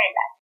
las escuelas